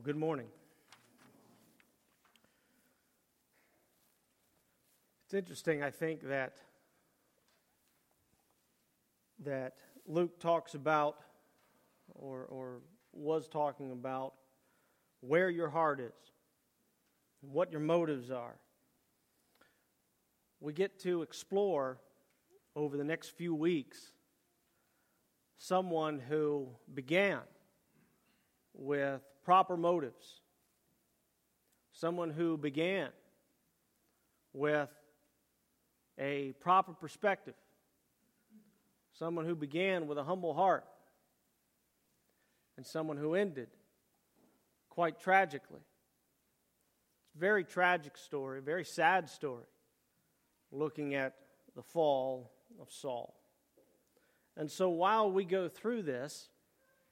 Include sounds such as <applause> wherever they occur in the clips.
Well, good morning. It's interesting, I think, that that Luke talks about or, or was talking about where your heart is, what your motives are. We get to explore over the next few weeks someone who began with proper motives, someone who began with a proper perspective, someone who began with a humble heart, and someone who ended quite tragically. It's a very tragic story, very sad story, looking at the fall of Saul. And so while we go through this,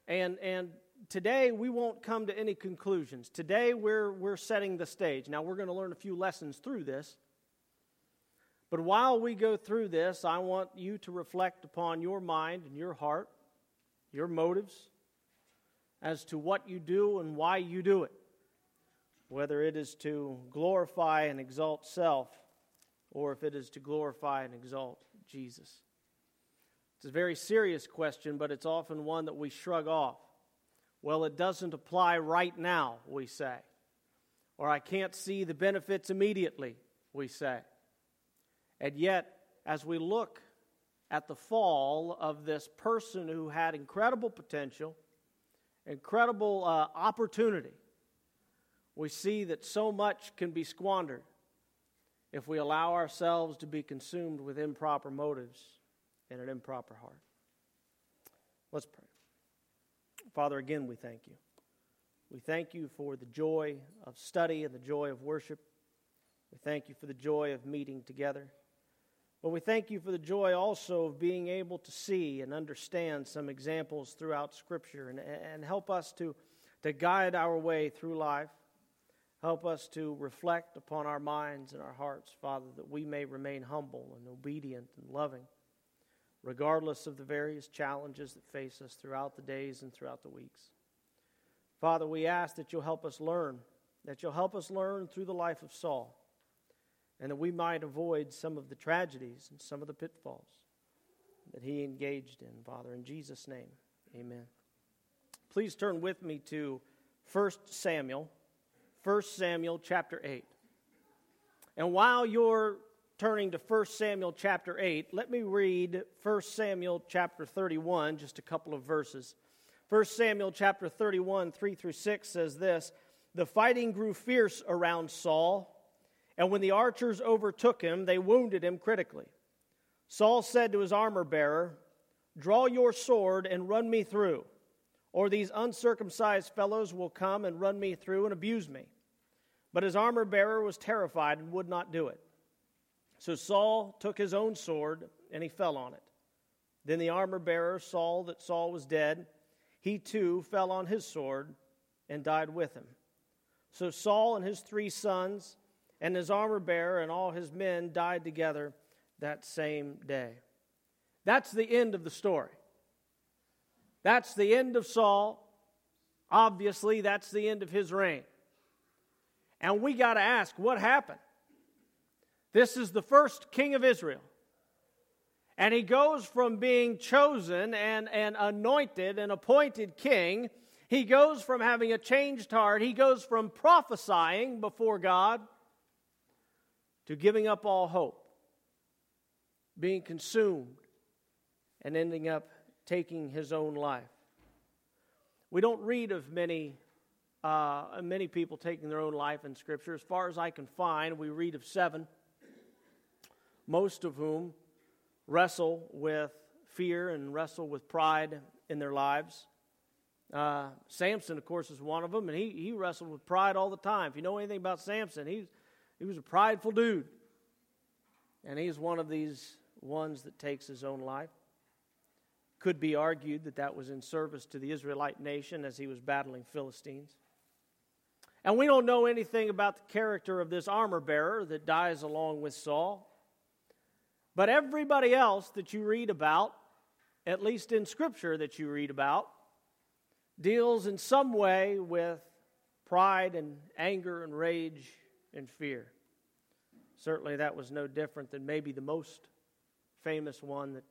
and, and today we won't come to any conclusions. Today we're, we're setting the stage. Now we're going to learn a few lessons through this. But while we go through this, I want you to reflect upon your mind and your heart, your motives, as to what you do and why you do it. Whether it is to glorify and exalt self, or if it is to glorify and exalt Jesus. It's a very serious question, but it's often one that we shrug off. Well, it doesn't apply right now, we say. Or I can't see the benefits immediately, we say. And yet, as we look at the fall of this person who had incredible potential, incredible uh, opportunity, we see that so much can be squandered if we allow ourselves to be consumed with improper motives and an improper heart. Let's pray. Father, again, we thank you. We thank you for the joy of study and the joy of worship. We thank you for the joy of meeting together. But we thank you for the joy also of being able to see and understand some examples throughout Scripture and, and help us to, to guide our way through life. Help us to reflect upon our minds and our hearts, Father, that we may remain humble and obedient and loving regardless of the various challenges that face us throughout the days and throughout the weeks. Father, we ask that you'll help us learn, that you'll help us learn through the life of Saul, and that we might avoid some of the tragedies and some of the pitfalls that he engaged in, Father. In Jesus' name, amen. Please turn with me to 1 Samuel, 1 Samuel chapter 8. And while you're turning to 1 Samuel chapter 8, let me read 1 Samuel chapter 31, just a couple of verses. 1 Samuel chapter 31, 3 through 6 says this The fighting grew fierce around Saul, and when the archers overtook him, they wounded him critically. Saul said to his armor bearer, Draw your sword and run me through, or these uncircumcised fellows will come and run me through and abuse me. But his armor bearer was terrified and would not do it. So Saul took his own sword and he fell on it. Then the armor bearer saw that Saul was dead. He too fell on his sword and died with him. So Saul and his three sons and his armor bearer and all his men died together that same day. That's the end of the story. That's the end of Saul. Obviously, that's the end of his reign. And we got to ask what happened? This is the first king of Israel. And he goes from being chosen and, and anointed and appointed king. He goes from having a changed heart. He goes from prophesying before God to giving up all hope, being consumed, and ending up taking his own life. We don't read of many, uh, many people taking their own life in Scripture. As far as I can find, we read of seven most of whom wrestle with fear and wrestle with pride in their lives. Uh, Samson, of course, is one of them, and he, he wrestled with pride all the time. If you know anything about Samson, he, he was a prideful dude. And he's one of these ones that takes his own life. Could be argued that that was in service to the Israelite nation as he was battling Philistines. And we don't know anything about the character of this armor bearer that dies along with Saul. But everybody else that you read about, at least in Scripture that you read about, deals in some way with pride and anger and rage and fear. Certainly, that was no different than maybe the most famous one that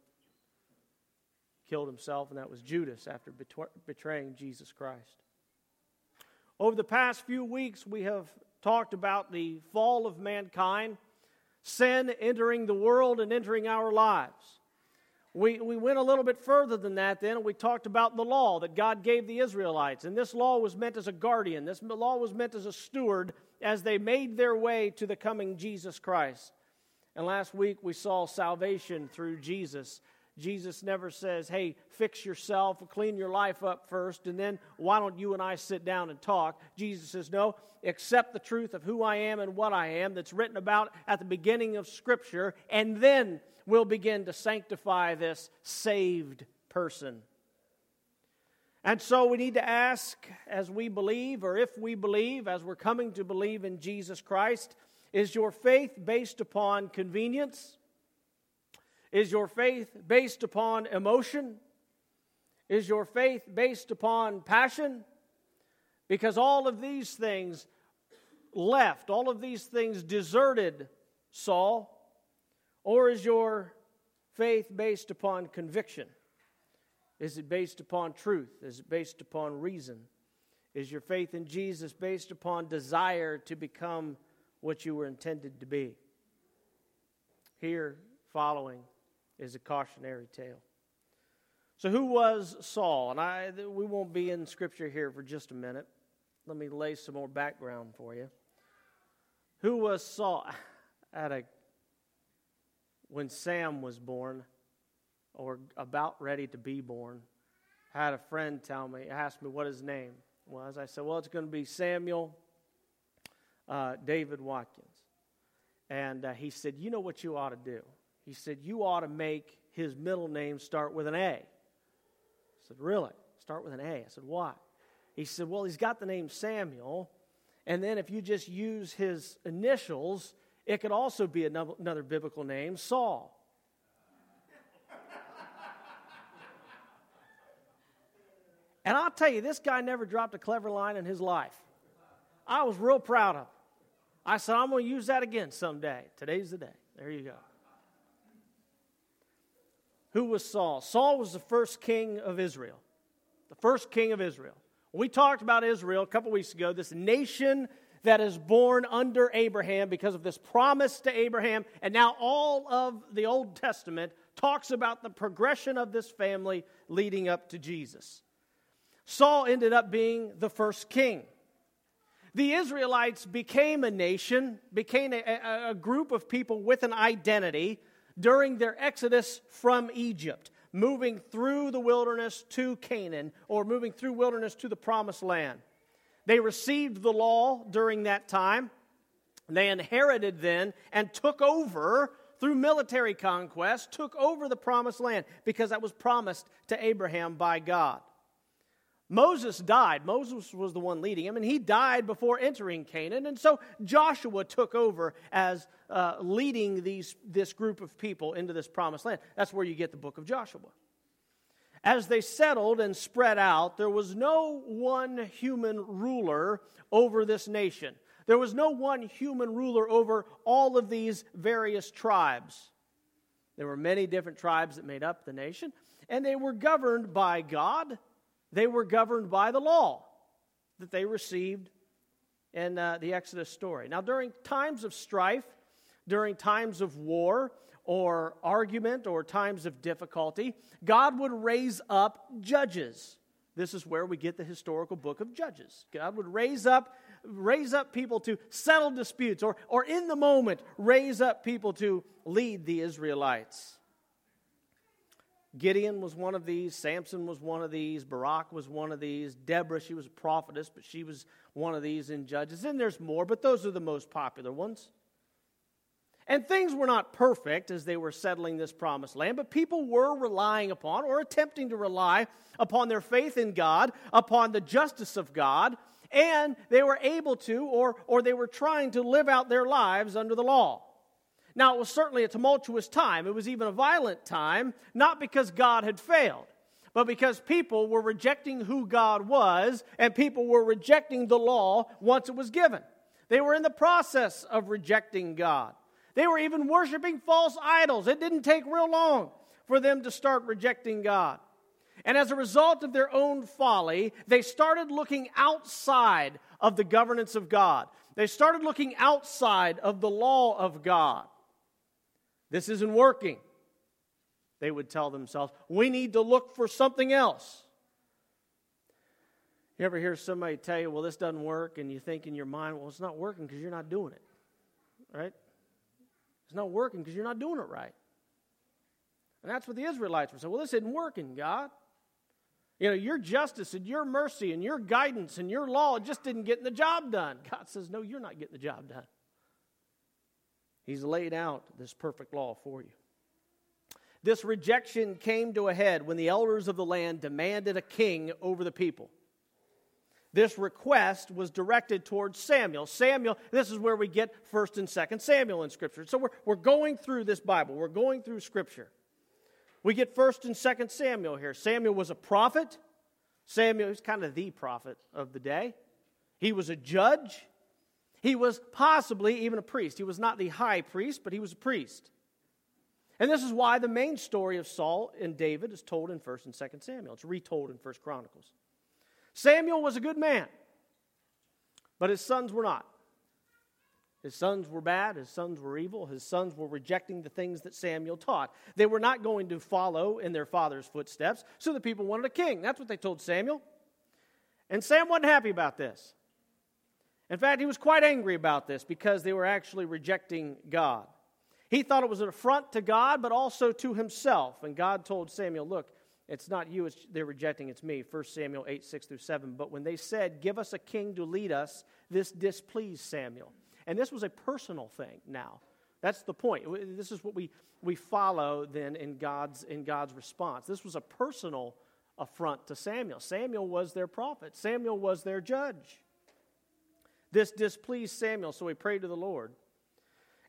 killed himself, and that was Judas after betraying Jesus Christ. Over the past few weeks, we have talked about the fall of mankind, sin entering the world and entering our lives. We, we went a little bit further than that then, and we talked about the law that God gave the Israelites. And this law was meant as a guardian, this law was meant as a steward as they made their way to the coming Jesus Christ. And last week we saw salvation through Jesus. Jesus never says, hey, fix yourself, clean your life up first, and then why don't you and I sit down and talk? Jesus says, no, accept the truth of who I am and what I am that's written about at the beginning of Scripture, and then we'll begin to sanctify this saved person. And so we need to ask as we believe, or if we believe, as we're coming to believe in Jesus Christ, is your faith based upon convenience? Is your faith based upon emotion? Is your faith based upon passion? Because all of these things left, all of these things deserted Saul. Or is your faith based upon conviction? Is it based upon truth? Is it based upon reason? Is your faith in Jesus based upon desire to become what you were intended to be. Here, following, is a cautionary tale. So, who was Saul? And I, we won't be in Scripture here for just a minute. Let me lay some more background for you. Who was Saul? <sighs> At a, when Sam was born, or about ready to be born, I had a friend tell me, ask me what his name was. I said, well, it's going to be Samuel uh, David Watkins. And uh, he said, You know what you ought to do? He said, You ought to make his middle name start with an A. I said, Really? Start with an A. I said, Why? He said, Well, he's got the name Samuel. And then if you just use his initials, it could also be another, biblical name, Saul. and I'll tell you, this guy never dropped a clever line in his life. I was real proud of him. I said, I'm going to use that again someday. Today's the day. There you go. Who was Saul? Saul was the first king of Israel. The first king of Israel. We talked about Israel a couple weeks ago, this nation that is born under Abraham because of this promise to Abraham. And now all of the Old Testament talks about the progression of this family leading up to Jesus. Saul ended up being the first king the Israelites became a nation, became a, a, group of people with an identity during their exodus from Egypt, moving through the wilderness to Canaan or moving through wilderness to the promised land. They received the law during that time. They inherited then and took over through military conquest, took over the promised land because that was promised to Abraham by God. Moses died. Moses was the one leading him, and he died before entering Canaan. And so Joshua took over as uh, leading these, this group of people into this promised land. That's where you get the book of Joshua. As they settled and spread out, there was no one human ruler over this nation. There was no one human ruler over all of these various tribes. There were many different tribes that made up the nation, and they were governed by God they were governed by the law that they received in uh, the Exodus story. Now, during times of strife, during times of war or argument or times of difficulty, God would raise up judges. This is where we get the historical book of Judges. God would raise up raise up people to settle disputes or, or in the moment raise up people to lead the Israelites. Gideon was one of these. Samson was one of these. Barak was one of these. Deborah, she was a prophetess, but she was one of these in Judges. And there's more, but those are the most popular ones. And things were not perfect as they were settling this promised land, but people were relying upon or attempting to rely upon their faith in God, upon the justice of God, and they were able to or, or they were trying to live out their lives under the law. Now, it was certainly a tumultuous time. It was even a violent time, not because God had failed, but because people were rejecting who God was and people were rejecting the law once it was given. They were in the process of rejecting God. They were even worshiping false idols. It didn't take real long for them to start rejecting God. And as a result of their own folly, they started looking outside of the governance of God. They started looking outside of the law of God. This isn't working. They would tell themselves, we need to look for something else. You ever hear somebody tell you, well, this doesn't work, and you think in your mind, well, it's not working because you're not doing it, right? It's not working because you're not doing it right. And that's what the Israelites were saying. Well, this isn't working, God. You know, your justice and your mercy and your guidance and your law just didn't get the job done. God says, No, you're not getting the job done. He's laid out this perfect law for you. This rejection came to a head when the elders of the land demanded a king over the people. This request was directed towards Samuel. Samuel, this is where we get 1st and 2nd Samuel in Scripture. So we're, we're going through this Bible, we're going through Scripture. We get 1st and 2nd Samuel here. Samuel was a prophet. Samuel was kind of the prophet of the day. He was a judge. He was possibly even a priest. He was not the high priest, but he was a priest. And this is why the main story of Saul and David is told in 1st and 2nd Samuel. It's retold in 1st Chronicles. Samuel was a good man, but his sons were not. His sons were bad, his sons were evil, his sons were rejecting the things that Samuel taught. They were not going to follow in their father's footsteps, so the people wanted a king. That's what they told Samuel. And Sam wasn't happy about this. In fact, he was quite angry about this because they were actually rejecting God. He thought it was an affront to God, but also to himself. And God told Samuel, Look, it's not you it's, they're rejecting, it's me. 1 Samuel 8, 6 through 7. But when they said, Give us a king to lead us, this displeased Samuel. And this was a personal thing now. That's the point. This is what we, we follow then in God's, in God's response. This was a personal affront to Samuel. Samuel was their prophet, Samuel was their judge. This displeased Samuel, so he prayed to the Lord.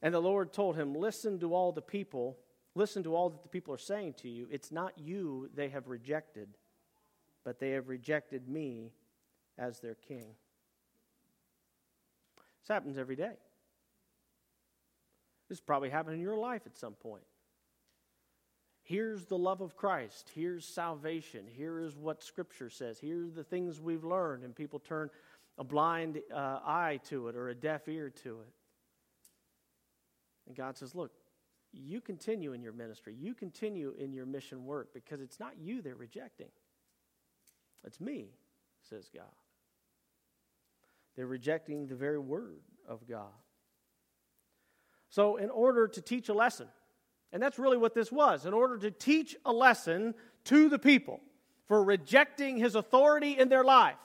And the Lord told him, Listen to all the people, listen to all that the people are saying to you. It's not you they have rejected, but they have rejected me as their king. This happens every day. This probably happened in your life at some point. Here's the love of Christ. Here's salvation. Here is what Scripture says. Here are the things we've learned, and people turn a blind uh, eye to it or a deaf ear to it. And God says, Look, you continue in your ministry, you continue in your mission work because it's not you they're rejecting, it's me, says God. They're rejecting the very word of God. So, in order to teach a lesson, and that's really what this was, in order to teach a lesson to the people for rejecting his authority in their life,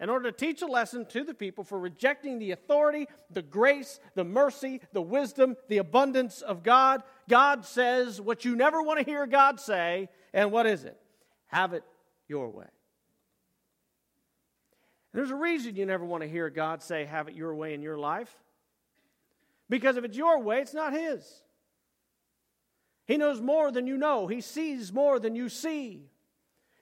in order to teach a lesson to the people for rejecting the authority, the grace, the mercy, the wisdom, the abundance of God, God says what you never want to hear God say, and what is it? Have it your way. There's a reason you never want to hear God say, Have it your way in your life. Because if it's your way, it's not His. He knows more than you know, He sees more than you see.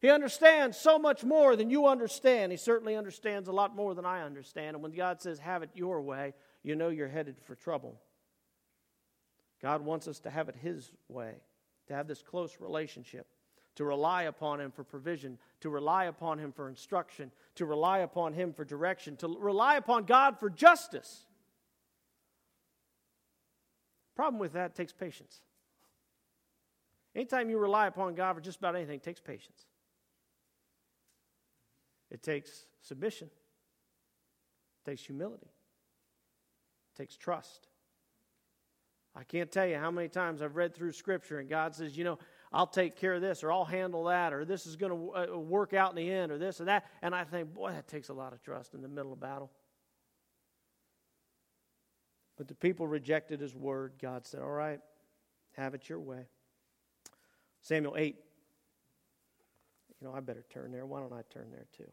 He understands so much more than you understand. He certainly understands a lot more than I understand. And when God says, Have it your way, you know you're headed for trouble. God wants us to have it His way, to have this close relationship to rely upon Him for provision, to rely upon Him for instruction, to rely upon Him for direction, to rely upon God for justice. Problem with that takes patience. Anytime you rely upon God for just about anything, it takes patience. It takes submission. It takes humility. It takes trust. I can't tell you how many times I've read through Scripture and God says, you know, I'll take care of this, or I'll handle that, or this is going to uh, work out in the end, or this or that. And I think, boy, that takes a lot of trust in the middle of battle. But the people rejected his word. God said, All right, have it your way. Samuel 8. You know, I better turn there. Why don't I turn there too?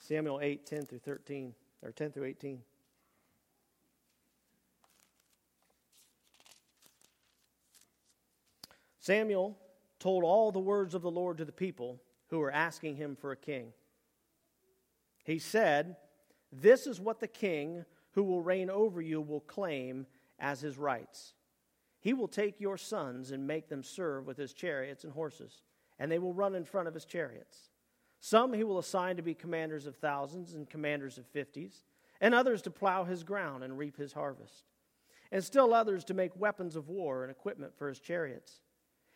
Samuel 8, 10 through 13, or 10 through 18. Samuel told all the words of the Lord to the people who were asking him for a king. He said, This is what the king who will reign over you will claim as his rights. He will take your sons and make them serve with his chariots and horses, and they will run in front of his chariots. Some he will assign to be commanders of thousands and commanders of fifties, and others to plow his ground and reap his harvest, and still others to make weapons of war and equipment for his chariots.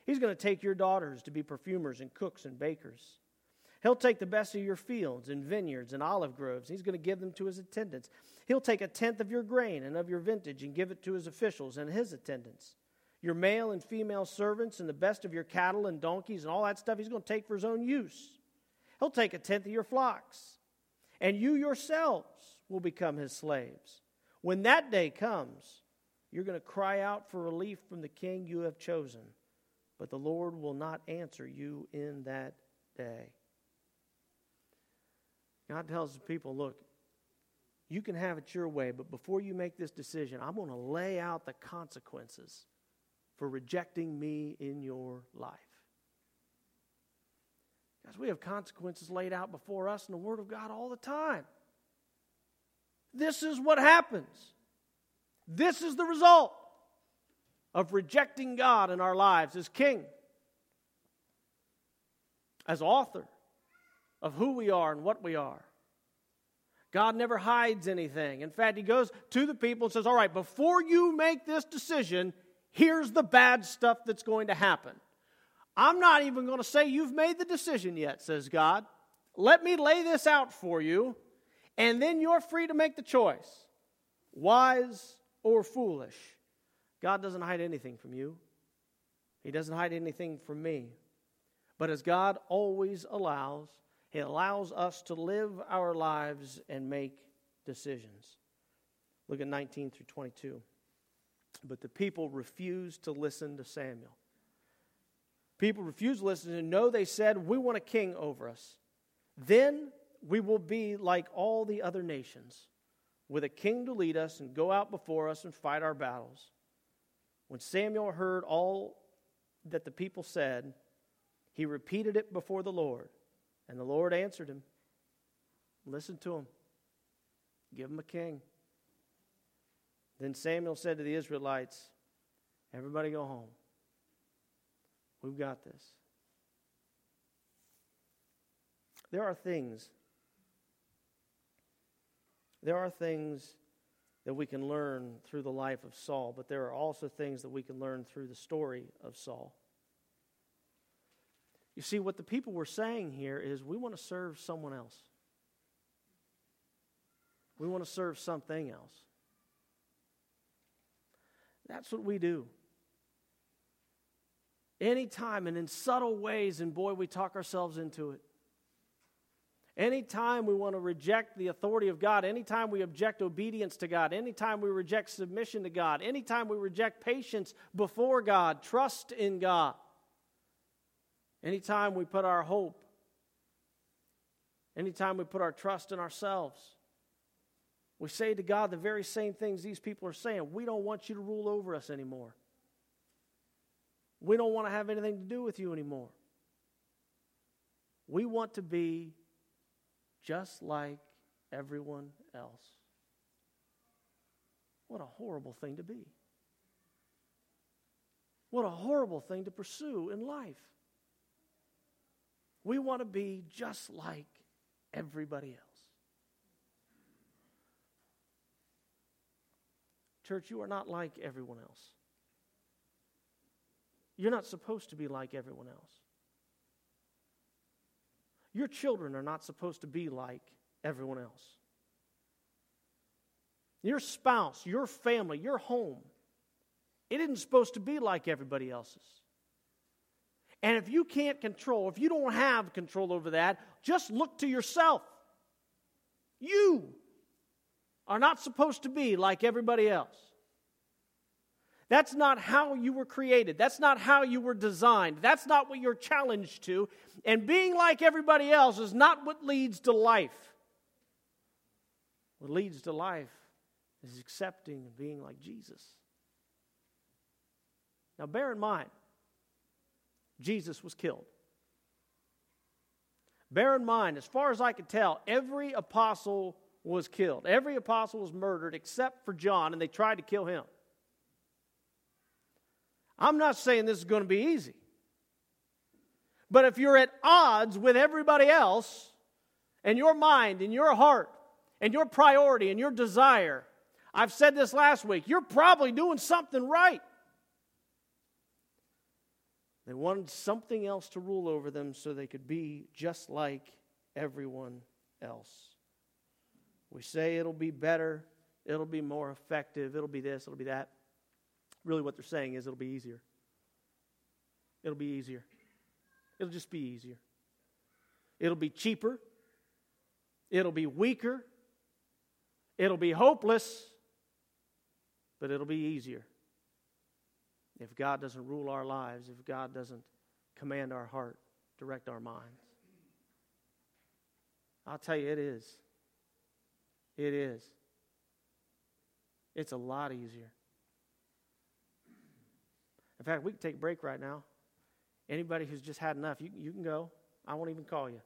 He's going to take your daughters to be perfumers and cooks and bakers. He'll take the best of your fields and vineyards and olive groves. He's going to give them to his attendants. He'll take a tenth of your grain and of your vintage and give it to his officials and his attendants. Your male and female servants and the best of your cattle and donkeys and all that stuff he's going to take for his own use. He'll take a tenth of your flocks. And you yourselves will become his slaves. When that day comes, you're going to cry out for relief from the king you have chosen but the Lord will not answer you in that day. God tells the people, look, you can have it your way, but before you make this decision, I'm going to lay out the consequences for rejecting me in your life. Guys, we have consequences laid out before us in the Word of God all the time. This is what happens. This is the result of rejecting God in our lives as King, as author of who we are and what we are. God never hides anything. In fact, He goes to the people and says, All right, before you make this decision, here's the bad stuff that's going to happen. I'm not even going to say you've made the decision yet, says God. Let me lay this out for you, and then you're free to make the choice wise or foolish. God doesn't hide anything from you, He doesn't hide anything from me. But as God always allows, He allows us to live our lives and make decisions. Look at 19 through 22. But the people refused to listen to Samuel. People refused to listen and no, they said, We want a king over us. Then we will be like all the other nations, with a king to lead us and go out before us and fight our battles. When Samuel heard all that the people said, he repeated it before the Lord, and the Lord answered him. Listen to him. Give him a king. Then Samuel said to the Israelites, Everybody go home. We've got this. There are things, there are things that we can learn through the life of Saul, but there are also things that we can learn through the story of Saul. You see, what the people were saying here is we want to serve someone else. We want to serve something else. That's what we do. Anytime and in subtle ways, and boy, we talk ourselves into it. Anytime we want to reject the authority of God, anytime we object obedience to God, anytime we reject submission to God, anytime we reject patience before God, trust in God, anytime we put our hope, anytime we put our trust in ourselves, we say to God the very same things these people are saying. We don't want you to rule over us anymore. We don't want to have anything to do with you anymore. We want to be just like everyone else. What a horrible thing to be. What a horrible thing to pursue in life. We want to be just like everybody else. Church, you are not like everyone else. You're not supposed to be like everyone else. Your children are not supposed to be like everyone else. Your spouse, your family, your home, it isn't supposed to be like everybody else's. And if you can't control, if you don't have control over that, just look to yourself. You are not supposed to be like everybody else. That's not how you were created. That's not how you were designed. That's not what you're challenged to. And being like everybody else is not what leads to life. What leads to life is accepting and being like Jesus. Now, bear in mind, Jesus was killed. Bear in mind, as far as I can tell, every apostle was killed. Every apostle was murdered except for John, and they tried to kill him. I'm not saying this is going to be easy. But if you're at odds with everybody else, and your mind and your heart and your priority and your desire, I've said this last week, you're probably doing something right. They wanted something else to rule over them so they could be just like everyone else. We say it'll be better, it'll be more effective, it'll be this, it'll be that. Really, what they're saying is it'll be easier. It'll be easier. It'll just be easier. It'll be cheaper. It'll be weaker. It'll be hopeless. But it'll be easier if God doesn't rule our lives, if God doesn't command our heart, direct our minds. I'll tell you, it is. It is. It's a lot easier. In fact, we can take a break right now. Anybody who's just had enough, you, you can go. I won't even call you.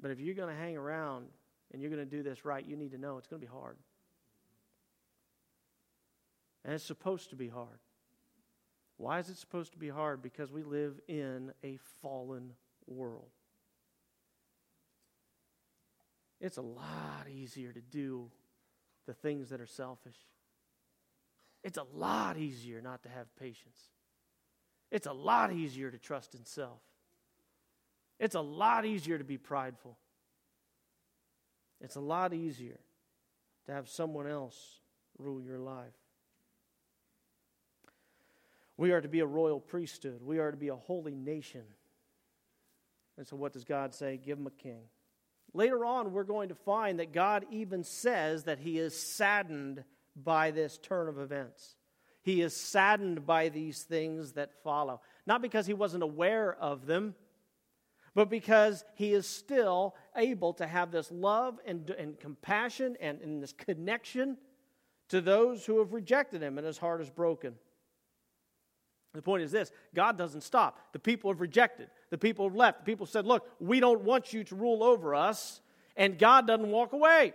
But if you're going to hang around and you're going to do this right, you need to know it's going to be hard. And it's supposed to be hard. Why is it supposed to be hard? Because we live in a fallen world. It's a lot easier to do the things that are selfish. It's a lot easier not to have patience. It's a lot easier to trust in self. It's a lot easier to be prideful. It's a lot easier to have someone else rule your life. We are to be a royal priesthood. We are to be a holy nation. And so, what does God say? Give him a king. Later on, we're going to find that God even says that he is saddened by this turn of events. He is saddened by these things that follow. Not because he wasn't aware of them, but because he is still able to have this love and, and compassion and, and this connection to those who have rejected him and his heart is broken. The point is this God doesn't stop. The people have rejected, the people have left. The people said, Look, we don't want you to rule over us. And God doesn't walk away.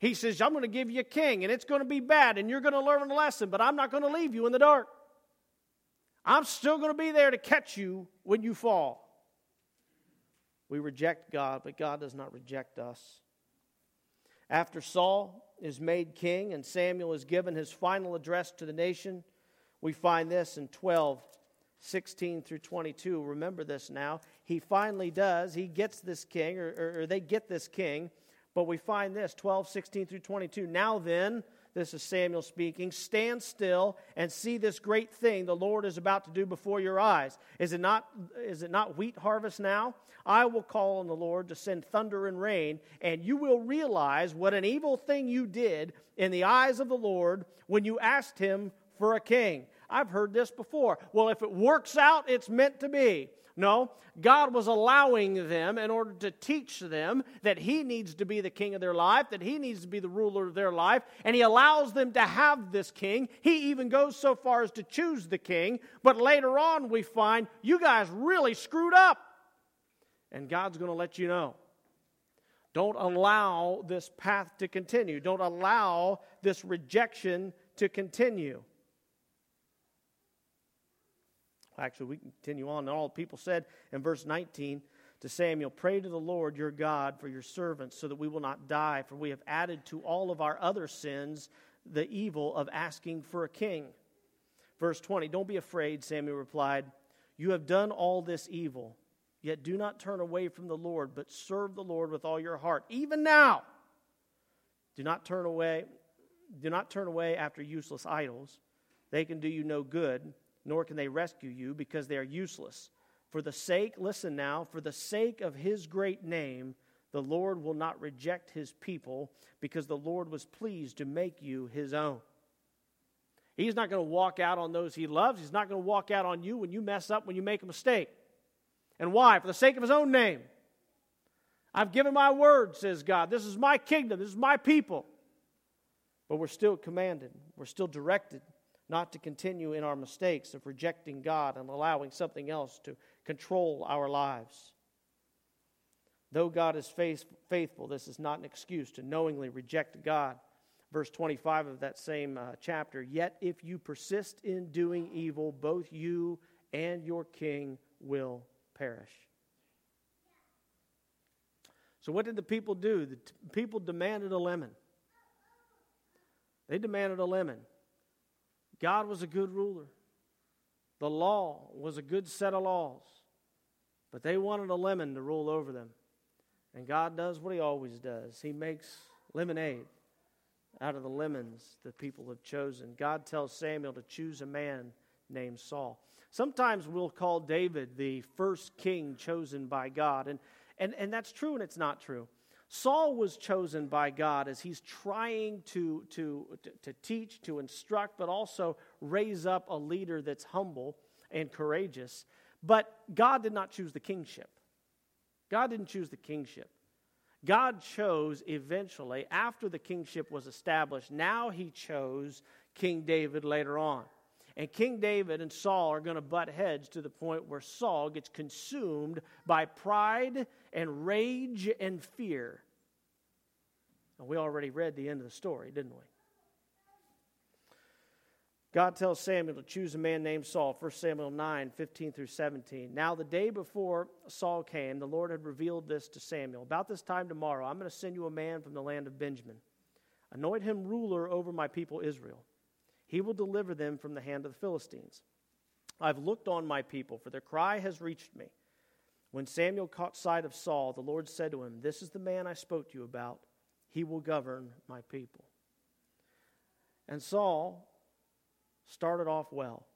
He says, I'm going to give you a king, and it's going to be bad, and you're going to learn a lesson, but I'm not going to leave you in the dark. I'm still going to be there to catch you when you fall. We reject God, but God does not reject us. After Saul is made king and Samuel is given his final address to the nation, we find this in 12, 16 through 22. Remember this now. He finally does. He gets this king, or, or, or they get this king. But we find this 12, 16 through 22. Now then, this is Samuel speaking. Stand still and see this great thing the Lord is about to do before your eyes. Is it not, is it not wheat harvest now? I will call on the Lord to send thunder and rain, and you will realize what an evil thing you did in the eyes of the Lord when you asked him for a king. I've heard this before. Well, if it works out, it's meant to be. No, God was allowing them in order to teach them that He needs to be the king of their life, that He needs to be the ruler of their life, and He allows them to have this king. He even goes so far as to choose the king, but later on we find you guys really screwed up. And God's going to let you know. Don't allow this path to continue. Don't allow this rejection to continue. Actually, we continue on. And all the people said in verse 19 to Samuel, Pray to the Lord your God for your servants, so that we will not die, for we have added to all of our other sins the evil of asking for a king. Verse 20, Don't be afraid, Samuel replied. You have done all this evil, yet do not turn away from the Lord, but serve the Lord with all your heart. Even now, do not turn away. Do not turn away after useless idols. They can do you no good nor can they rescue you because they are useless. For the sake, listen now, for the sake of his great name, the Lord will not reject his people because the Lord was pleased to make you his own. He's not going to walk out on those he loves. He's not going to walk out on you when you mess up, when you make a mistake. And why? For the sake of his own name. I've given my word, says God. This is my kingdom. This is my people. But we're still commanded, we're still directed not to continue in our mistakes of rejecting God and allowing something else to control our lives. Though God is faithful, this is not an excuse to knowingly reject God. Verse 25 of that same uh, chapter Yet if you persist in doing evil, both you and your king will perish. So, what did the people do? The t- people demanded a lemon. They demanded a lemon. God was a good ruler, the law was a good set of laws, but they wanted a lemon to rule over them. And God does what He always does He makes lemonade out of the lemons the people have chosen. God tells Samuel to choose a man named Saul. Sometimes we'll call David the first king chosen by God. And, and, and that's true and it's not true. Saul was chosen by God as he's trying to, to, to, teach, to instruct, but also raise up a leader that's humble and courageous. But God did not choose the kingship. God didn't choose the kingship. God chose eventually, after the kingship was established, now he chose King David later on. And King David and Saul are going to butt heads to the point where Saul gets consumed by pride and rage and fear. And we already read the end of the story, didn't we? God tells Samuel to choose a man named Saul, 1 Samuel 9, 15 through 17. Now, the day before Saul came, the Lord had revealed this to Samuel. About this time tomorrow, I'm going to send you a man from the land of Benjamin. Anoint him ruler over my people Israel. He will deliver them from the hand of the Philistines. I've looked on my people, for their cry has reached me. When Samuel caught sight of Saul, the Lord said to him, This is the man I spoke to you about. He will govern my people. And Saul started off well.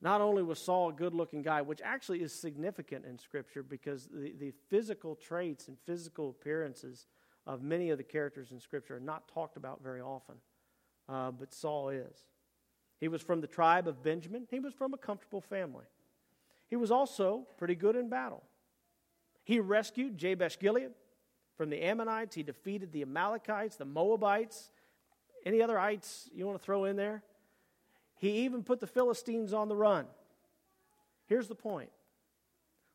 Not only was Saul a good looking guy, which actually is significant in Scripture because the, the physical traits and physical appearances of many of the characters in Scripture are not talked about very often, uh, but Saul is. He was from the tribe of Benjamin, he was from a comfortable family. He was also pretty good in battle. He rescued Jabesh Gilead from the Ammonites, he defeated the Amalekites, the Moabites, any other ites you want to throw in there? He even put the Philistines on the run. Here's the point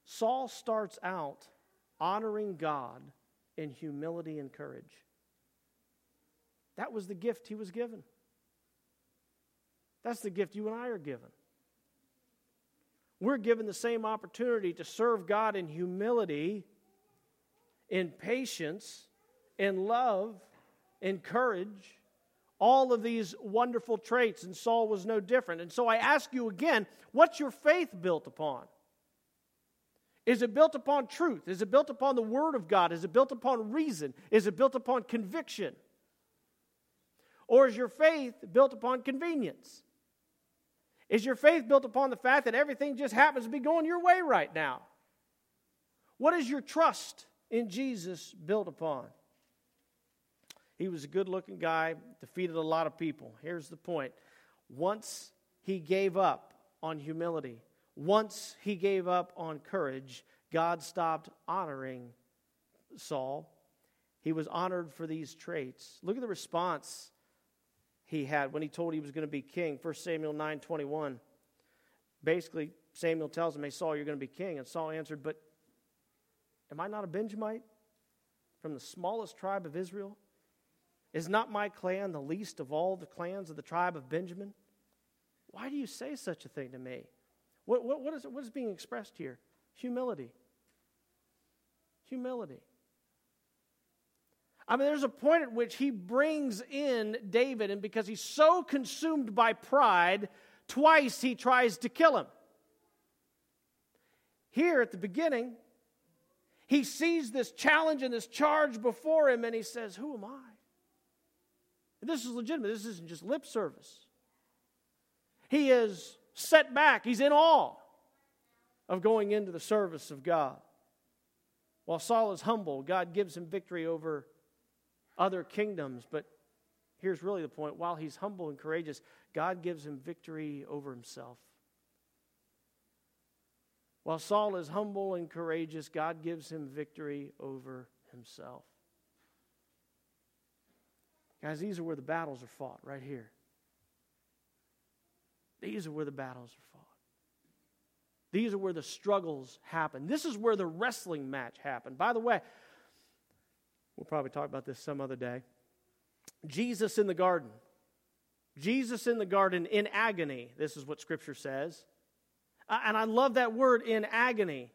Saul starts out honoring God in humility and courage. That was the gift he was given. That's the gift you and I are given. We're given the same opportunity to serve God in humility, in patience, in love, in courage, all of these wonderful traits, and Saul was no different. And so I ask you again what's your faith built upon? Is it built upon truth? Is it built upon the Word of God? Is it built upon reason? Is it built upon conviction? Or is your faith built upon convenience? Is your faith built upon the fact that everything just happens to be going your way right now? What is your trust in Jesus built upon? He was a good looking guy, defeated a lot of people. Here's the point once he gave up on humility, once he gave up on courage, God stopped honoring Saul. He was honored for these traits. Look at the response he had when he told he was going to be king. 1 Samuel 9 21. Basically, Samuel tells him, Hey, Saul, you're going to be king. And Saul answered, But am I not a Benjamite from the smallest tribe of Israel? Is not my clan the least of all the clans of the tribe of Benjamin? Why do you say such a thing to me? What, what, what, is, what is being expressed here? Humility. Humility. I mean, there's a point at which he brings in David, and because he's so consumed by pride, twice he tries to kill him. Here at the beginning, he sees this challenge and this charge before him, and he says, Who am I? This is legitimate. This isn't just lip service. He is set back, he's in awe of going into the service of God. While Saul is humble, God gives him victory over other kingdoms. But here's really the point while he's humble and courageous, God gives him victory over himself. While Saul is humble and courageous, God gives him victory over himself. Guys, these are where the battles are fought, right here. These are where the battles are fought. These are where the struggles happen. This is where the wrestling match happened. By the way, we'll probably talk about this some other day. Jesus in the garden. Jesus in the garden in agony. This is what Scripture says. And I love that word in agony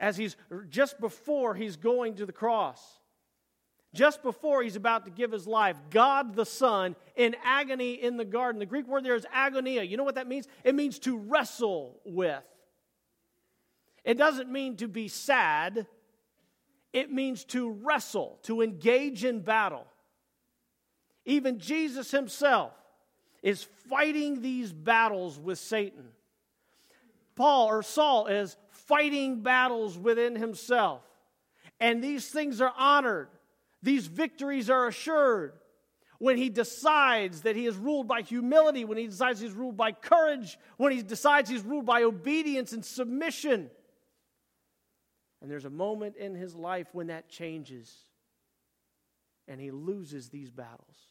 as he's just before he's going to the cross. Just before he's about to give his life, God the Son in agony in the garden. The Greek word there is agonia. You know what that means? It means to wrestle with. It doesn't mean to be sad, it means to wrestle, to engage in battle. Even Jesus himself is fighting these battles with Satan. Paul or Saul is fighting battles within himself. And these things are honored, these victories are assured when he decides that he is ruled by humility, when he decides he's ruled by courage, when he decides he's ruled by obedience and submission. And there's a moment in his life when that changes and he loses these battles.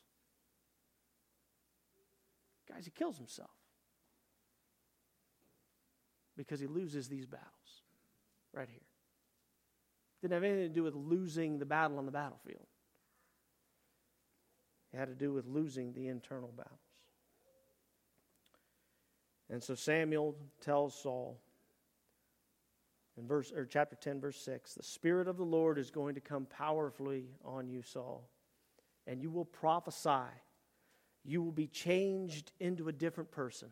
Guys, he kills himself because he loses these battles right here. Didn't have anything to do with losing the battle on the battlefield. It had to do with losing the internal battles. And so Samuel tells Saul in verse or chapter 10 verse 6, the spirit of the Lord is going to come powerfully on you, Saul, and you will prophesy. You will be changed into a different person.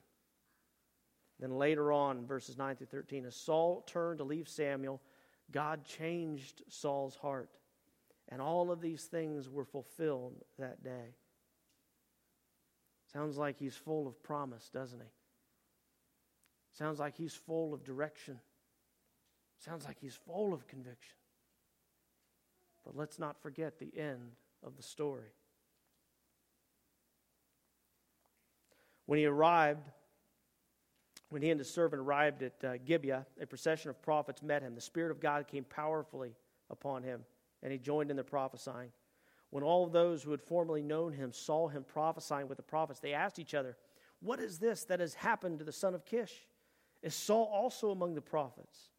Then later on, verses 9 through 13, as Saul turned to leave Samuel, God changed Saul's heart. And all of these things were fulfilled that day. Sounds like he's full of promise, doesn't he? Sounds like he's full of direction. Sounds like he's full of conviction. But let's not forget the end of the story. When he arrived, when he and his servant arrived at uh, Gibeah, a procession of prophets met him. The Spirit of God came powerfully upon him, and he joined in the prophesying. When all of those who had formerly known him saw him prophesying with the prophets, they asked each other, What is this that has happened to the son of Kish? Is Saul also among the prophets?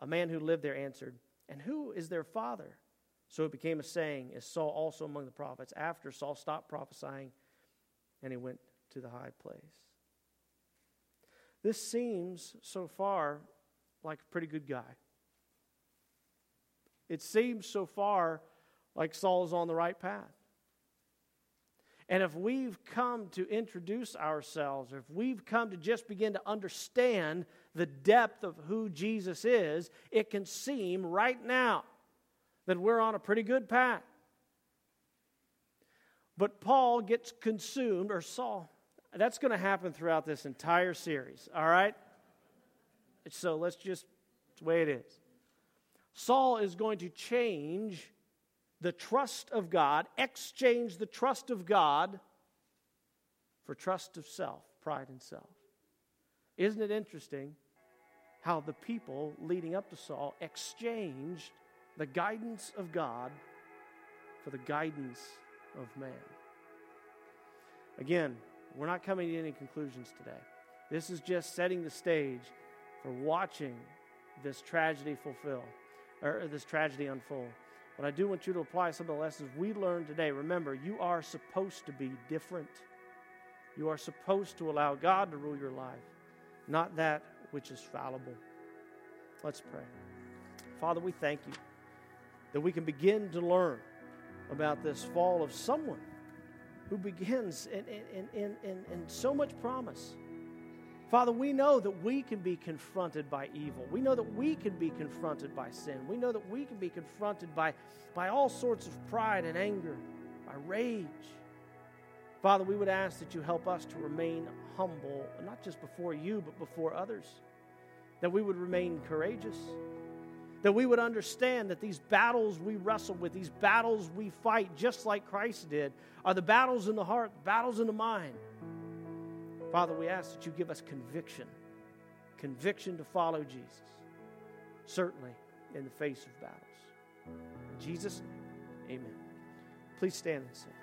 A man who lived there answered, And who is their father? So it became a saying, as Saul also among the prophets? After Saul stopped prophesying, and he went to the high place. This seems so far like a pretty good guy. It seems so far like Saul's on the right path. And if we've come to introduce ourselves, or if we've come to just begin to understand the depth of who Jesus is, it can seem right now that we're on a pretty good path. But Paul gets consumed, or Saul, that's going to happen throughout this entire series, all right? So let's just, it's the way it is. Saul is going to change the trust of God, exchange the trust of God for trust of self, pride in self. Isn't it interesting how the people leading up to Saul exchanged the guidance of God for the guidance of man? Again, we're not coming to any conclusions today. This is just setting the stage for watching this tragedy fulfill, or this tragedy unfold. But I do want you to apply some of the lessons we learned today. Remember, you are supposed to be different. You are supposed to allow God to rule your life, not that which is fallible. Let's pray. Father, we thank you that we can begin to learn about this fall of someone who begins in, in, in, in, in so much promise. Father, we know that we can be confronted by evil. We know that we can be confronted by sin. We know that we can be confronted by, by all sorts of pride and anger, by rage. Father, we would ask that you help us to remain humble, not just before you, but before others. That we would remain courageous. That we would understand that these battles we wrestle with, these battles we fight, just like Christ did, are the battles in the heart, battles in the mind Father, we ask that you give us conviction, conviction to follow Jesus, certainly in the face of battles. In Jesus' amen. Please stand and sing.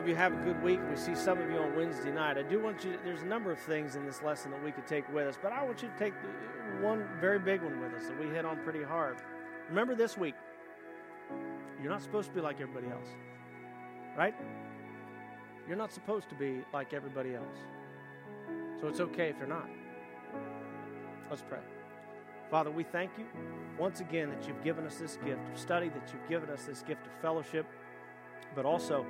Of you have a good week. We see some of you on Wednesday night. I do want you, there's a number of things in this lesson that we could take with us, but I want you to take one very big one with us that we hit on pretty hard. Remember this week, you're not supposed to be like everybody else, right? You're not supposed to be like everybody else. So it's okay if you're not. Let's pray. Father, we thank you once again that you've given us this gift of study, that you've given us this gift of fellowship, but also,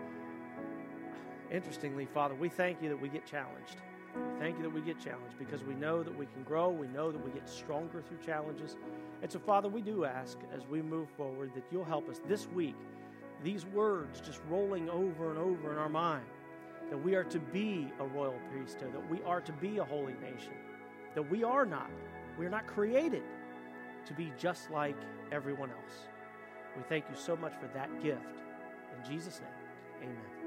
interestingly, Father, we thank you that we get challenged. We thank you that we get challenged because we know that we can grow. We know that we get stronger through challenges. And so, Father, we do ask as we move forward that you'll help us this week, these words just rolling over and over in our mind, that we are to be a royal priesthood, that we are to be a holy nation, that we are not, we are not created to be just like everyone else. We thank you so much for that gift. In Jesus' name, amen.